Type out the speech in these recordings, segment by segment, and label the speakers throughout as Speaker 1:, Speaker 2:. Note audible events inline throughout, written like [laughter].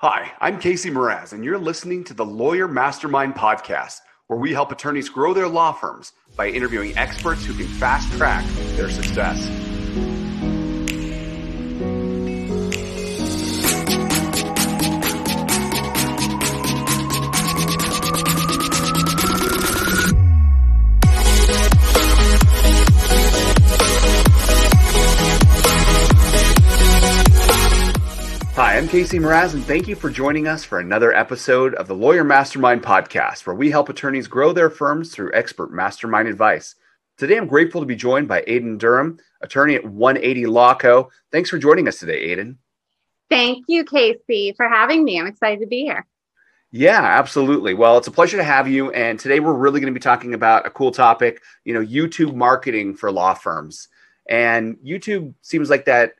Speaker 1: Hi, I'm Casey Meraz, and you're listening to the Lawyer Mastermind podcast, where we help attorneys grow their law firms by interviewing experts who can fast track their success. Casey Meraz, and thank you for joining us for another episode of the Lawyer Mastermind podcast, where we help attorneys grow their firms through expert mastermind advice. Today, I'm grateful to be joined by Aiden Durham, attorney at 180 Law Co. Thanks for joining us today, Aiden.
Speaker 2: Thank you, Casey, for having me. I'm excited to be here.
Speaker 1: Yeah, absolutely. Well, it's a pleasure to have you. And today we're really going to be talking about a cool topic, you know, YouTube marketing for law firms. And YouTube seems like that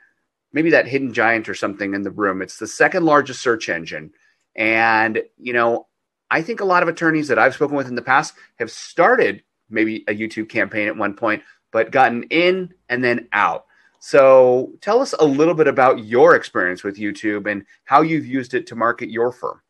Speaker 1: maybe that hidden giant or something in the room. It's the second largest search engine. And, you know, I think a lot of attorneys that I've spoken with in the past have started maybe a YouTube campaign at one point, but gotten in and then out. So tell us a little bit about your experience with YouTube and how you've used it to market your firm.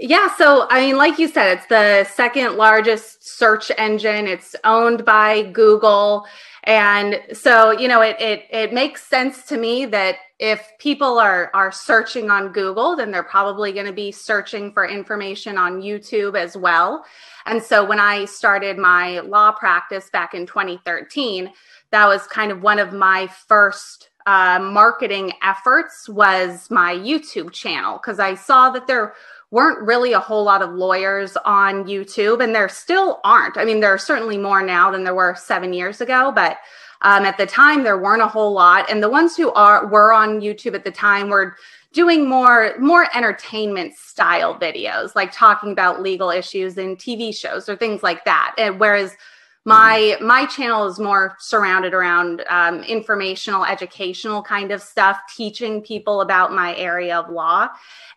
Speaker 2: Yeah, so I mean, like you said, it's the second largest search engine. It's owned by Google. And so, you know, it, it, it makes sense to me that if people are, are searching on Google, then they're probably going to be searching for information on YouTube as well. And so when I started my law practice back in 2013, that was kind of one of my first uh, marketing efforts was my YouTube channel because I saw that there weren't really a whole lot of lawyers on YouTube, and there still aren't. I mean, there are certainly more now than there were seven years ago, but um, at the time there weren't a whole lot. And the ones who are were on YouTube at the time were doing more more entertainment style videos, like talking about legal issues in TV shows or things like that. And whereas my my channel is more surrounded around um, informational educational kind of stuff teaching people about my area of law.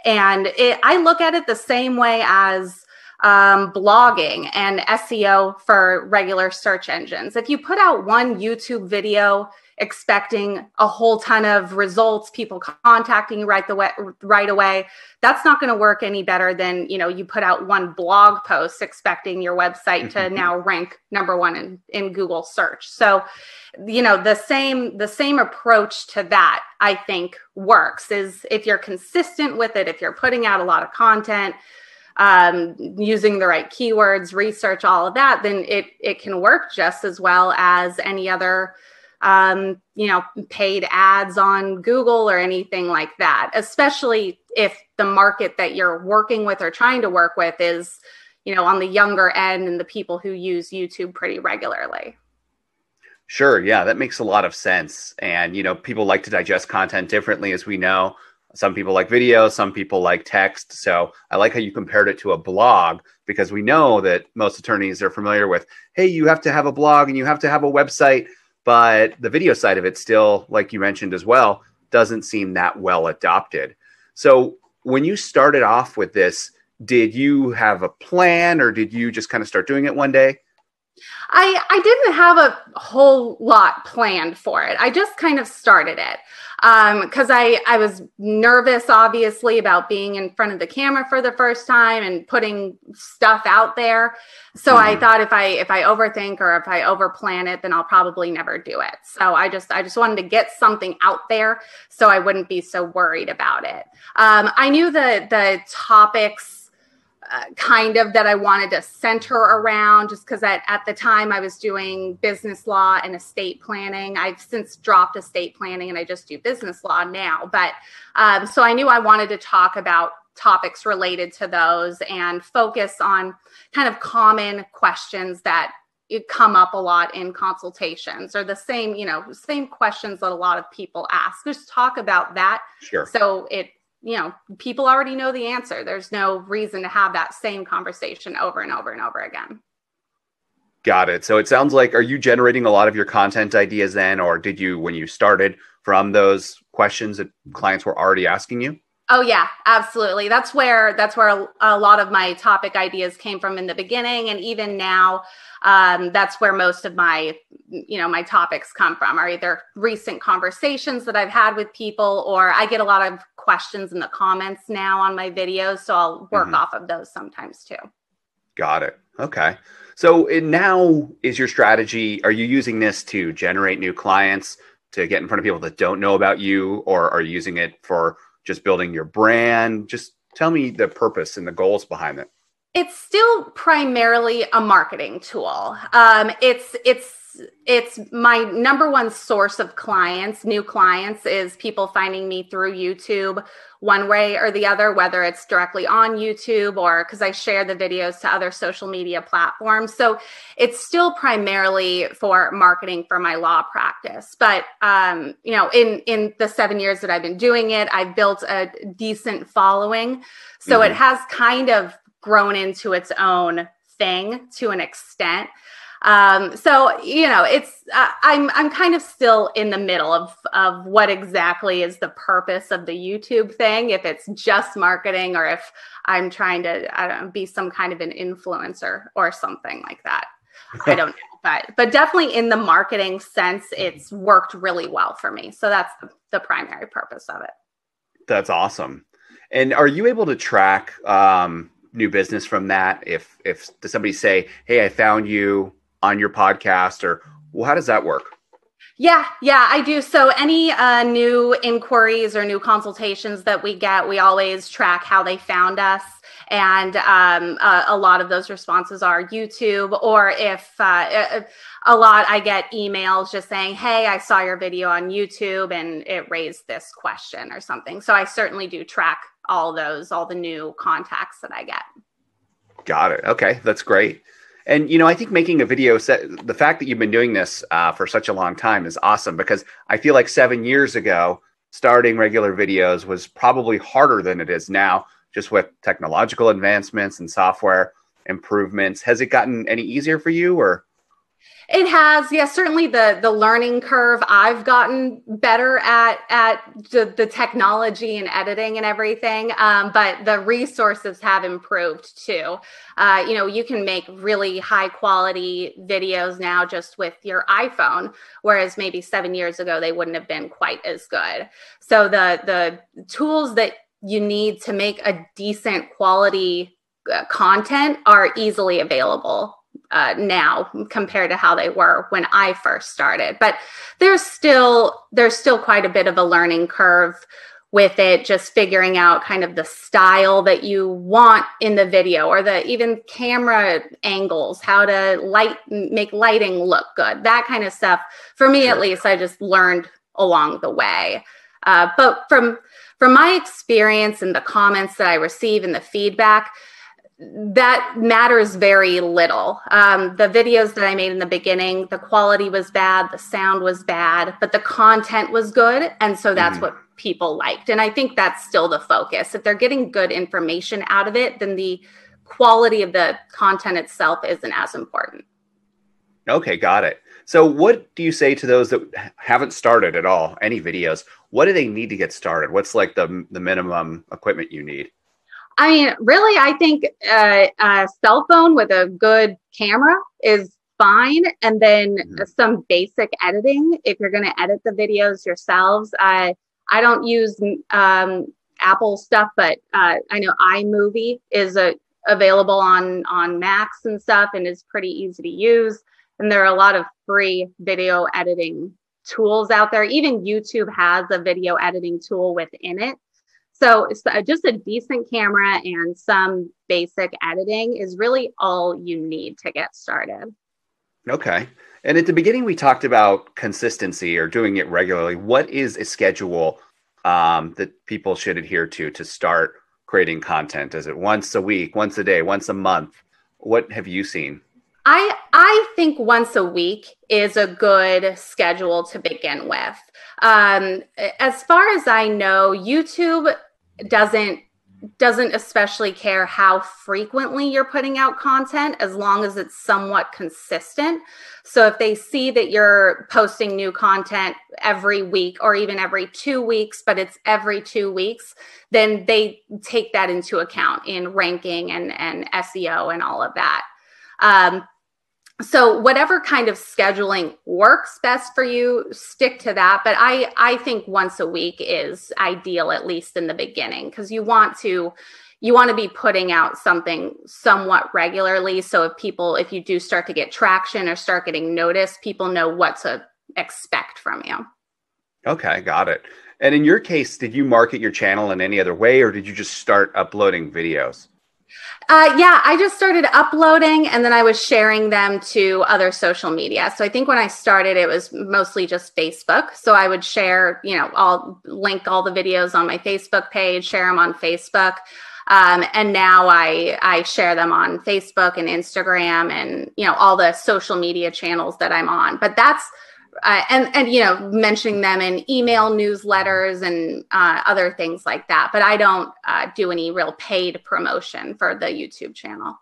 Speaker 2: And it, i look at it the same way as um, blogging and seo for regular search engines if you put out one youtube video expecting a whole ton of results, people contacting you right the way, right away. That's not going to work any better than you know you put out one blog post expecting your website to now rank number one in, in Google search. So, you know the same the same approach to that I think works is if you're consistent with it, if you're putting out a lot of content. Um, using the right keywords, research, all of that, then it it can work just as well as any other um, you know, paid ads on Google or anything like that, especially if the market that you're working with or trying to work with is, you know, on the younger end and the people who use YouTube pretty regularly.
Speaker 1: Sure. Yeah, that makes a lot of sense. And, you know, people like to digest content differently, as we know. Some people like video, some people like text. So I like how you compared it to a blog because we know that most attorneys are familiar with, hey, you have to have a blog and you have to have a website but the video side of it still like you mentioned as well doesn't seem that well adopted so when you started off with this did you have a plan or did you just kind of start doing it one day
Speaker 2: I I didn't have a whole lot planned for it. I just kind of started it because um, I I was nervous, obviously, about being in front of the camera for the first time and putting stuff out there. So mm. I mm-hmm. thought if I if I overthink or if I overplan it, then I'll probably never do it. So I just I just wanted to get something out there so I wouldn't be so worried about it. Um, I knew the the topics uh, kind of that I wanted to center around just because at, at the time I was doing business law and estate planning. I've since dropped estate planning and I just do business law now. But um, so I knew I wanted to talk about topics related to those and focus on kind of common questions that come up a lot in consultations or the same you know same questions that a lot of people ask just talk about that
Speaker 1: sure
Speaker 2: so it you know, people already know the answer. There's no reason to have that same conversation over and over and over again.
Speaker 1: Got it. So it sounds like are you generating a lot of your content ideas then or did you when you started from those questions that clients were already asking you?
Speaker 2: Oh yeah, absolutely. That's where that's where a, a, lot of my topic ideas came from in the beginning, and even now, um, that's where most of my you know my topics come from. Are either recent conversations that I've had with people, or I get a lot of questions in the comments now on my videos. So I'll work mm-hmm. off of those sometimes too.
Speaker 1: Got it. Okay. So now is your strategy, are you using this to generate new clients, to get in front of people that don't know about you, or are you using it for just building your brand? Just tell me the purpose and the goals behind it.
Speaker 2: It's still primarily a marketing tool. Um, it's it's it's my number one source of clients, new clients, is people finding me through YouTube one way or the other, whether it's directly on YouTube or because I share the videos to other social media platforms. So it's still primarily for marketing for my law practice. But um, you know, in in the seven years that I've been doing it, I've built a decent following. So mm-hmm. it has kind of grown into its own thing to an extent. Um, so you know, it's uh, I'm I'm kind of still in the middle of of what exactly is the purpose of the YouTube thing. If it's just marketing, or if I'm trying to I don't know, be some kind of an influencer or something like that. I [laughs] don't know, but but definitely in the marketing sense, it's worked really well for me. So that's the, the primary purpose of it.
Speaker 1: That's awesome. And are you able to track um, new business from that? If if does somebody say, "Hey, I found you on your podcast or well, how does that work?
Speaker 2: Yeah, yeah, I do. So any uh, new inquiries or new consultations that we get, we always track how they found us. And um, uh, a lot of those responses are YouTube, or if uh, a lot, I get emails just saying, Hey, I saw your video on YouTube and it raised this question or something. So I certainly do track all those, all the new contacts that I get.
Speaker 1: Got it. Okay, that's great. And you know, I think making a video set the fact that you've been doing this uh, for such a long time is awesome because I feel like seven years ago, starting regular videos was probably harder than it is now, just with technological advancements and software improvements. Has it gotten any easier for you, or
Speaker 2: it has, yeah. Certainly, the the learning curve. I've gotten better at at the, the technology and editing and everything, um, but the resources have improved too. Uh, you know, you can make really high quality videos now just with your iPhone, whereas maybe seven years ago they wouldn't have been quite as good. So the the tools that you need to make a decent quality uh, content are easily available uh, now compared to how they were when I first started. But there's still there's still quite a bit of a learning curve with it just figuring out kind of the style that you want in the video or the even camera angles how to light make lighting look good that kind of stuff for me sure. at least i just learned along the way uh, but from from my experience and the comments that i receive and the feedback that matters very little. Um, the videos that I made in the beginning, the quality was bad, the sound was bad, but the content was good. And so that's mm. what people liked. And I think that's still the focus. If they're getting good information out of it, then the quality of the content itself isn't as important.
Speaker 1: Okay, got it. So, what do you say to those that haven't started at all any videos? What do they need to get started? What's like the the minimum equipment you need?
Speaker 2: I mean, really, I think uh, a cell phone with a good camera is fine. And then mm-hmm. some basic editing if you're going to edit the videos yourselves. I I don't use um, Apple stuff, but uh, I know iMovie is a, available on on Macs and stuff, and is pretty easy to use. And there are a lot of free video editing tools out there. Even YouTube has a video editing tool within it. So, uh, just a decent camera and some basic editing is really all you need to get started.
Speaker 1: Okay. And at the beginning, we talked about consistency or doing it regularly. What is a schedule um, that people should adhere to to start creating content? Is it once a week, once a day, once a month? What have you seen?
Speaker 2: I I think once a week is a good schedule to begin with. Um, as far as I know, YouTube doesn't doesn't especially care how frequently you're putting out content as long as it's somewhat consistent. So if they see that you're posting new content every week or even every 2 weeks but it's every 2 weeks, then they take that into account in ranking and and SEO and all of that. Um, so whatever kind of scheduling works best for you stick to that. But i i think once a week is ideal at least in the beginning because you want to you want to be putting out something somewhat regularly. So if people if you do start to get traction or start getting noticed people know what to expect from you.
Speaker 1: Okay got it. And in your case did you market your channel in any other way or did you just start uploading videos
Speaker 2: uh, yeah, I just started uploading and then I was sharing them to other social media. So I think when I started, it was mostly just Facebook. So I would share, you know, I'll link all the videos on my Facebook page, share them on Facebook. Um, and now I I share them on Facebook and Instagram and you know all the social media channels that I'm on. But that's uh, and and you know mentioning them in email newsletters and uh, other things like that but i don't uh, do any real paid promotion for the youtube channel.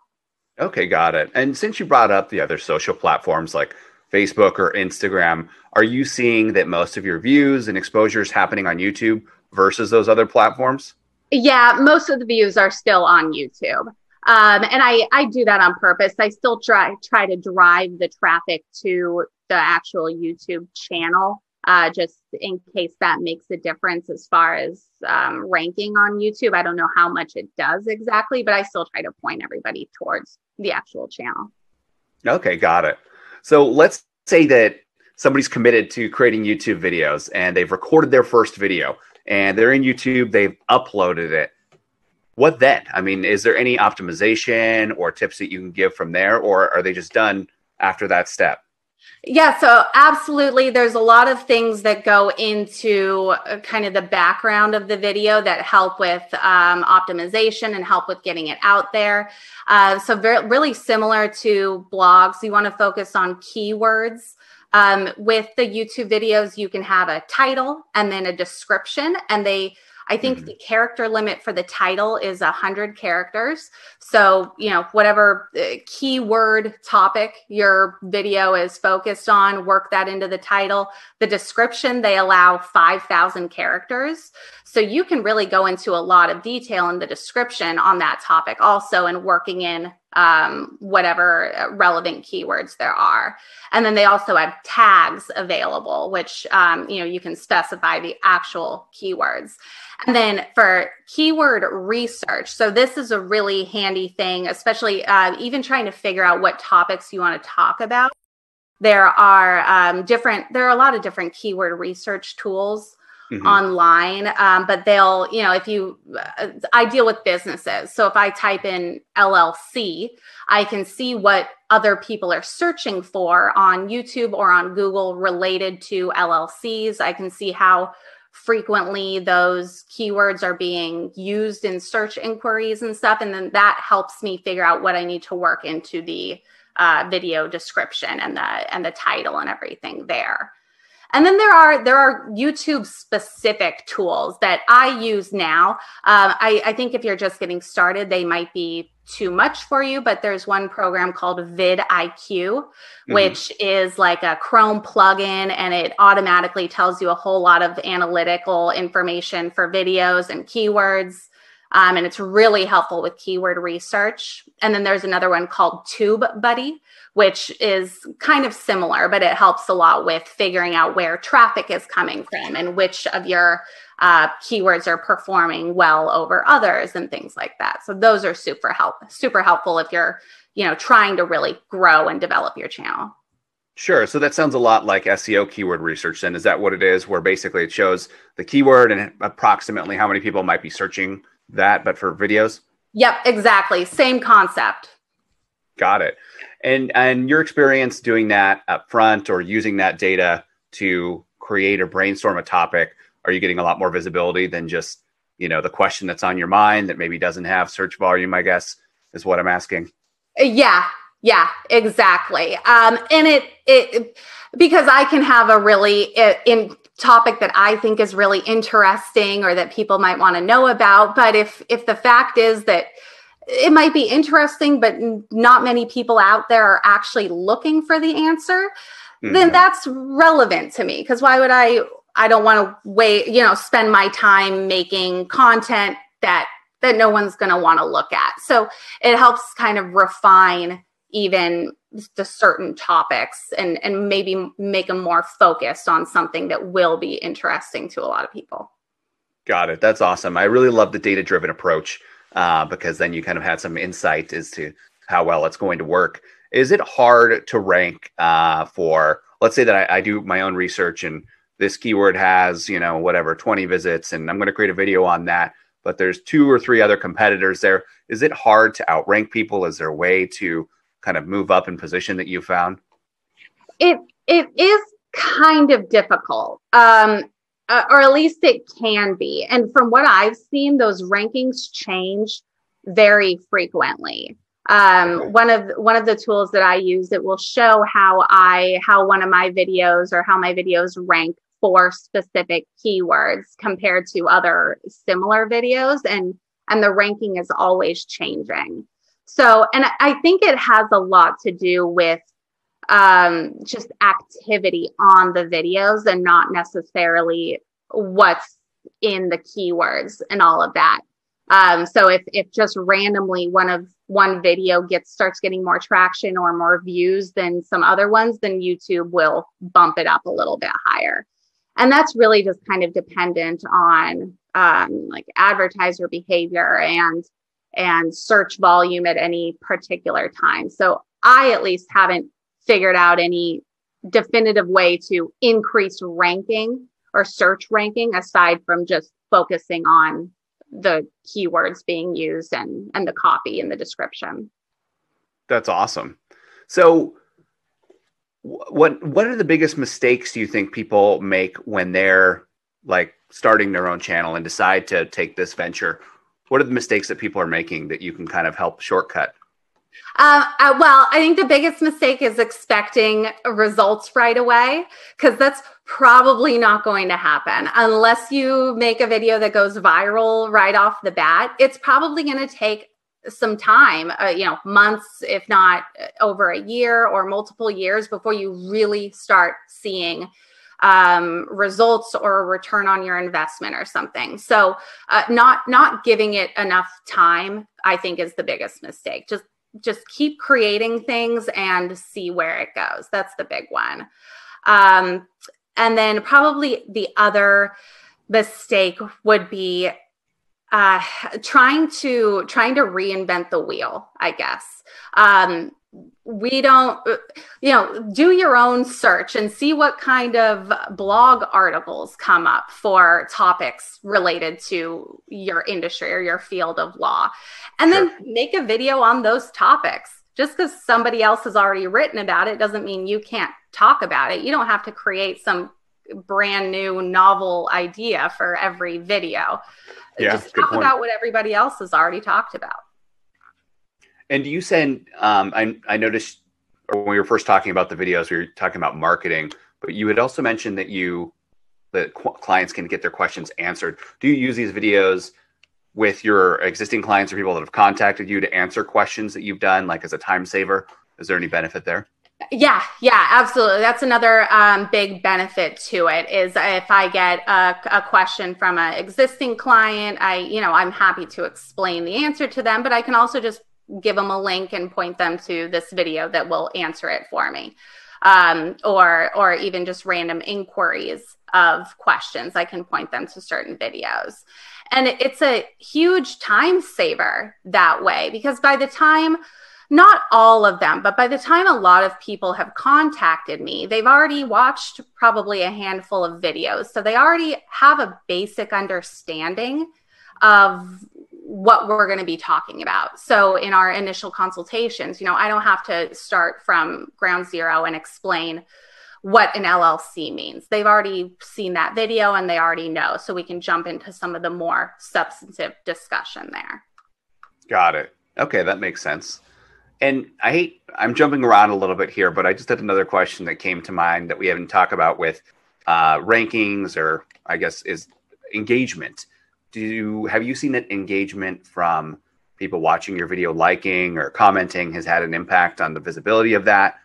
Speaker 1: Okay got it. And since you brought up the other social platforms like facebook or instagram are you seeing that most of your views and exposures happening on youtube versus those other platforms?
Speaker 2: Yeah most of the views are still on youtube. Um, and I, I do that on purpose. I still try try to drive the traffic to the actual YouTube channel, uh, just in case that makes a difference as far as um, ranking on YouTube. I don't know how much it does exactly, but I still try to point everybody towards the actual channel.
Speaker 1: Okay, got it. So let's say that somebody's committed to creating YouTube videos and they've recorded their first video and they're in YouTube, they've uploaded it. What then? I mean, is there any optimization or tips that you can give from there, or are they just done after that step?
Speaker 2: Yeah, so absolutely. There's a lot of things that go into uh, kind of the background of the video that help with um, optimization and help with getting it out there. Uh, so, very, really similar to blogs, you want to focus on keywords. Um, with the YouTube videos, you can have a title and then a description, and they I think mm-hmm. the character limit for the title is 100 characters. So, you know, whatever uh, keyword topic your video is focused on, work that into the title. The description, they allow 5,000 characters. So you can really go into a lot of detail in the description on that topic also and working in um, whatever relevant keywords there are. And then they also have tags available, which um, you know you can specify the actual keywords. And then for keyword research, so this is a really handy thing, especially uh, even trying to figure out what topics you want to talk about. There are um, different. There are a lot of different keyword research tools mm-hmm. online. Um, but they'll, you know, if you, uh, I deal with businesses. So if I type in LLC, I can see what other people are searching for on YouTube or on Google related to LLCs. I can see how frequently those keywords are being used in search inquiries and stuff. And then that helps me figure out what I need to work into the uh, video description and the and the title and everything there. And then there are there are YouTube specific tools that I use now. Um, I, I think if you're just getting started, they might be too much for you, but there's one program called vidIQ, mm-hmm. which is like a Chrome plugin and it automatically tells you a whole lot of analytical information for videos and keywords. Um, and it's really helpful with keyword research. And then there's another one called Tube Buddy, which is kind of similar, but it helps a lot with figuring out where traffic is coming from and which of your uh, keywords are performing well over others and things like that. So those are super help super helpful if you're you know trying to really grow and develop your channel.
Speaker 1: Sure. So that sounds a lot like SEO keyword research. Then is that what it is? Where basically it shows the keyword and approximately how many people might be searching that, but for videos.
Speaker 2: Yep, exactly. Same concept.
Speaker 1: Got it. And and your experience doing that up front or using that data to create or brainstorm a topic, are you getting a lot more visibility than just, you know, the question that's on your mind that maybe doesn't have search volume, I guess, is what I'm asking.
Speaker 2: Uh, yeah, yeah, exactly. Um, and it it because I can have a really in topic that I think is really interesting or that people might want to know about. But if if the fact is that it might be interesting, but not many people out there are actually looking for the answer, mm-hmm. then that's relevant to me. Because why would I? I don't want to wait, you know, spend my time making content that that no one's going to want to look at. So it helps kind of refine even the certain topics and and maybe make them more focused on something that will be interesting to a lot of people.
Speaker 1: Got it. That's awesome. I really love the data driven approach uh, because then you kind of had some insight as to how well it's going to work. Is it hard to rank uh, for let's say that I, I do my own research and this keyword has you know whatever 20 visits and i'm going to create a video on that but there's two or three other competitors there. Is it hard to outrank people? Is there a way to kind of move up in position that you found?
Speaker 2: It it is kind of difficult um uh, or at least it can be. And from what i've seen those rankings change very frequently. Um, one of one of the tools that i use it will show how i how one of my videos or how my videos rank for specific keywords compared to other similar videos and and the ranking is always changing so and i think it has a lot to do with um, just activity on the videos and not necessarily what's in the keywords and all of that um, so if if just randomly one of one video gets starts getting more traction or more views than some other ones, then YouTube will bump it up a little bit higher. And that's really just kind of dependent on um, like advertiser behavior and and search volume at any particular time. So I at least haven't figured out any definitive way to increase ranking or search ranking aside from just focusing on the keywords being used and and the copy and the description.
Speaker 1: That's awesome. So what what are the biggest mistakes do you think people make when they're like starting their own channel and decide to take this venture? What are the mistakes that people are making that you can kind of help shortcut?
Speaker 2: Uh, uh, well, I think the biggest mistake is expecting results right away because that's probably not going to happen unless you make a video that goes viral right off the bat. It's probably going to take some time, uh, you know, months, if not uh, over a year or multiple years before you really start seeing um, results or a return on your investment or something. So, uh, not not giving it enough time, I think, is the biggest mistake. Just just keep creating things and see where it goes. That's the big one. Um, and then probably the other mistake would be uh, trying to trying to reinvent the wheel. I guess um, we don't you know do your own search and see what kind of blog articles come up for topics related to your industry or your field of law and sure. then make a video on those topics just because somebody else has already written about it doesn't mean you can't talk about it you don't have to create some brand new novel idea for every video yeah, just talk about what everybody else has already talked about
Speaker 1: and do you send? Um, I I noticed when we were first talking about the videos, we were talking about marketing, but you had also mentioned that you that qu- clients can get their questions answered. Do you use these videos with your existing clients or people that have contacted you to answer questions that you've done, like as a time saver? Is there any benefit there?
Speaker 2: Yeah, yeah, absolutely. That's another um, big benefit to it is if I get a, a question from an existing client, I, you know, I'm happy to explain the answer to them, but I can also just give them a link and point them to this video that will answer it for me um, or or even just random inquiries of questions i can point them to certain videos and it's a huge time saver that way because by the time not all of them, but by the time a lot of people have contacted me, they've already watched probably a handful of videos. So they already have a basic understanding of what we're going to be talking about. So in our initial consultations, you know, I don't have to start from ground zero and explain what an LLC means. They've already seen that video and they already know. So we can jump into some of the more substantive discussion there.
Speaker 1: Got it. Okay, that makes sense. And I hate I'm jumping around a little bit here, but I just had another question that came to mind that we haven't talked about with uh, rankings or I guess is engagement do you, have you seen that engagement from people watching your video, liking or commenting, has had an impact on the visibility of that?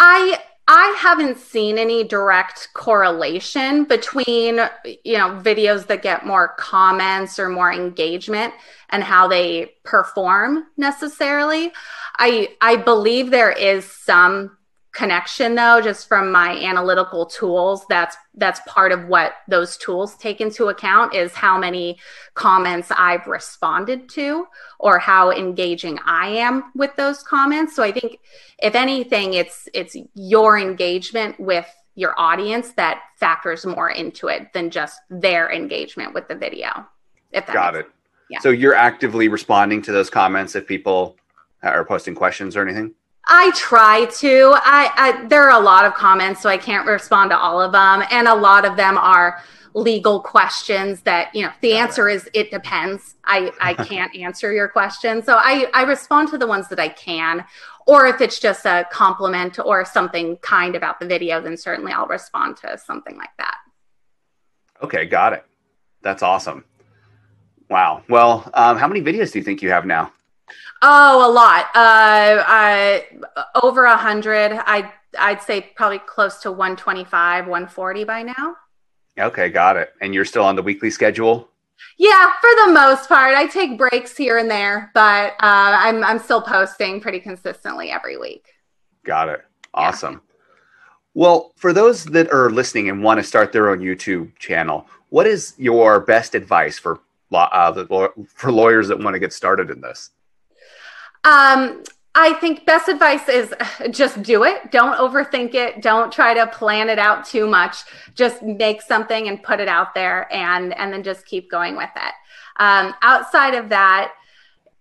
Speaker 2: I I haven't seen any direct correlation between you know videos that get more comments or more engagement and how they perform necessarily. I I believe there is some connection though just from my analytical tools that's that's part of what those tools take into account is how many comments I've responded to or how engaging I am with those comments. So I think if anything it's it's your engagement with your audience that factors more into it than just their engagement with the video
Speaker 1: if that got it. yeah. so you're actively responding to those comments if people are posting questions or anything
Speaker 2: I try to. I, I, there are a lot of comments, so I can't respond to all of them, and a lot of them are legal questions that you know the answer is it depends. I [laughs] I can't answer your question, so I I respond to the ones that I can, or if it's just a compliment or something kind about the video, then certainly I'll respond to something like that.
Speaker 1: Okay, got it. That's awesome. Wow. Well, um, how many videos do you think you have now?
Speaker 2: Oh, a lot. Uh, I, over a hundred. I I'd say probably close to 125, 140 by now.
Speaker 1: Okay, got it. And you're still on the weekly schedule?
Speaker 2: Yeah, for the most part. I take breaks here and there, but uh, I'm I'm still posting pretty consistently every week.
Speaker 1: Got it. Awesome. Yeah. Well, for those that are listening and want to start their own YouTube channel, what is your best advice for uh, for lawyers that want to get started in this?
Speaker 2: Um, I think best advice is [laughs] just do it. Don't overthink it. Don't try to plan it out too much. Just make something and put it out there and and then just keep going with it. Um, outside of that,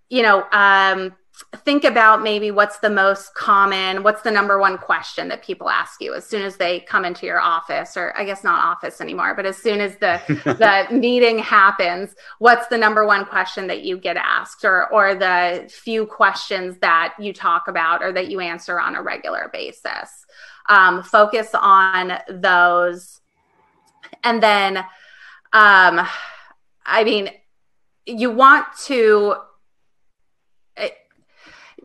Speaker 2: you know, um, think about maybe what's the most common, what's the number one question that people ask you as soon as they come into your office, or I guess not office anymore, but as soon as the [laughs] the meeting happens, what's the number one question that you get asked, or or the few questions that you talk about or that you answer on a regular basis. Um, focus on those, and then, um, I mean, you want to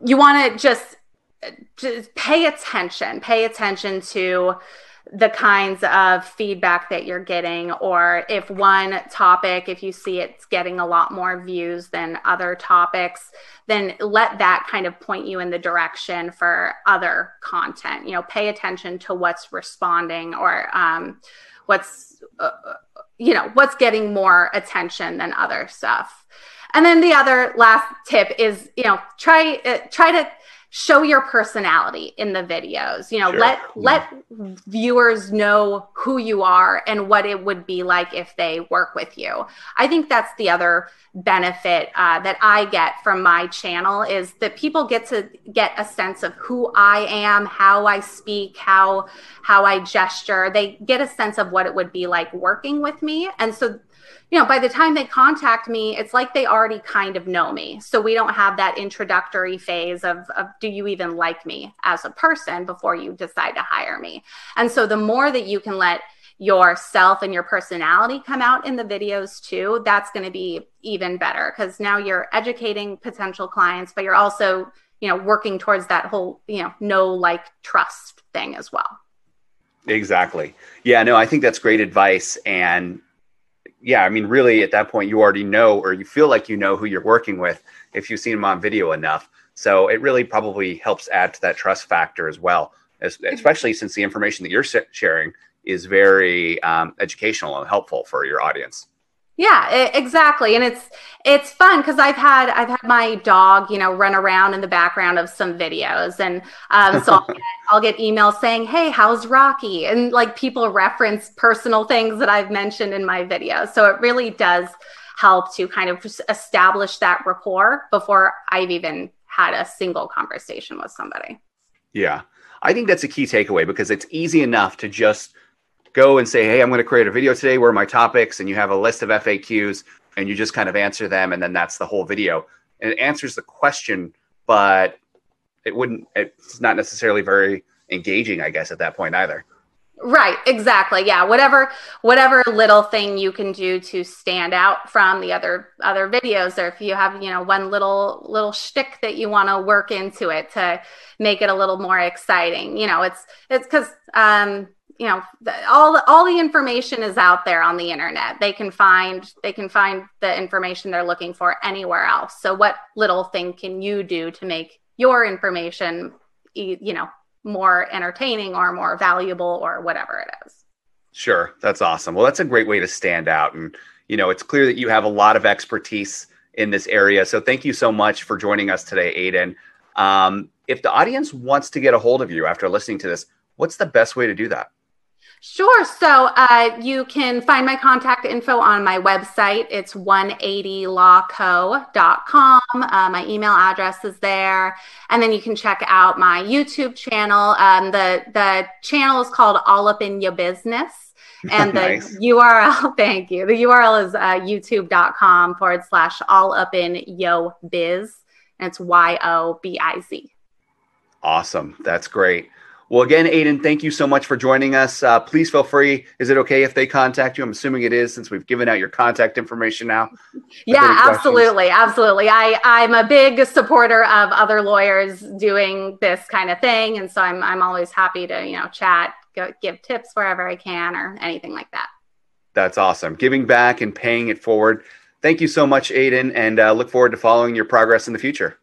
Speaker 2: you want to just just pay attention pay attention to the kinds of feedback that you're getting or if one topic if you see it's getting a lot more views than other topics then let that kind of point you in the direction for other content. You know pay attention to what's responding or um, what's uh, you know what's getting more attention than other stuff and then the other last tip is, you know, try uh, try to show your personality in the videos. You know sure. let let viewers know who you are and what it would be like if they work with you. I think that's the other benefit uh, that i get from my channel is that people get to get a sense of who i am how i speak how how i gesture. They get a sense of what it would be like working with me. And so you know, by the time they contact me, it's like they already kind of know me. So we don't have that introductory phase of, of do you even like me as a person before you decide to hire me. And so the more that you can let yourself and your personality come out in the videos too, that's going to be even better because now you're educating potential clients, but you're also, you know, working towards that whole, you know, know, like, trust thing as well.
Speaker 1: Exactly. Yeah, no, I think that's great advice. And yeah, I mean, really, at that point, you already know, or you feel like you know who you're working with if you've seen them on video enough. So it really probably helps add to that trust factor as well, especially since the information that you're sharing is very um, educational and helpful for your audience.
Speaker 2: Yeah, exactly. And it's it's fun because I've had I've had my dog, you know, run around in the background of some videos, and um, so I'll, get, [laughs] I'll get emails saying, "Hey, how's Rocky?" and like people reference personal things that I've mentioned in my videos. So it really does help to kind of establish that rapport before I've even had a single conversation with somebody.
Speaker 1: Yeah, I think that's a key takeaway because it's easy enough to just go and say, hey, I'm going to create a video today. Where are my topics? And you have a list of FAQs and you just kind of answer them. And then that's the whole video. And it answers the question, but it wouldn't, it's not necessarily very engaging, I guess, at that point either.
Speaker 2: Right, exactly. Yeah, whatever whatever little thing you can do to stand out from the other other videos, or if you have you know one little little shtick that you want to work into it to make it a little more exciting. You know, it's it's because um, you know the, all all the information is out there on the internet. They can find they can find the information they're looking for anywhere else. So, what little thing can you do to make your information, you know, more entertaining or more valuable or whatever it is.
Speaker 1: Sure. That's awesome. Well, that's a great way to stand out. And, you know, it's clear that you have a lot of expertise in this area. So thank you so much for joining us today, Aiden. Um, if the audience wants to get a hold of you after listening to this, what's the best way to do that?
Speaker 2: Sure. So uh, you can find my contact info on my website. It's 180lawco.com. Uh, my email address is there. And then you can check out my YouTube channel. Um, the, the channel is called All Up in Your Business. [laughs] And the nice. URL, [laughs] thank you. The URL is uh, youtube.com forward slash all up in yo biz. And it's Y O B I Z.
Speaker 1: Awesome. That's great. Well, again, Aiden, thank you so much for joining us. Uh, please feel free. Is it okay if they contact you? I'm assuming it is since we've given out your contact information now.
Speaker 2: Yeah, absolutely. Absolutely. I, I'm a big supporter of other lawyers doing this kind of thing. And so I'm, I'm always happy to, you know, chat, go, give tips wherever I can or anything like that.
Speaker 1: That's awesome. Giving back and paying it forward. Thank you so much, Aiden, and uh, look forward to following your progress in the future.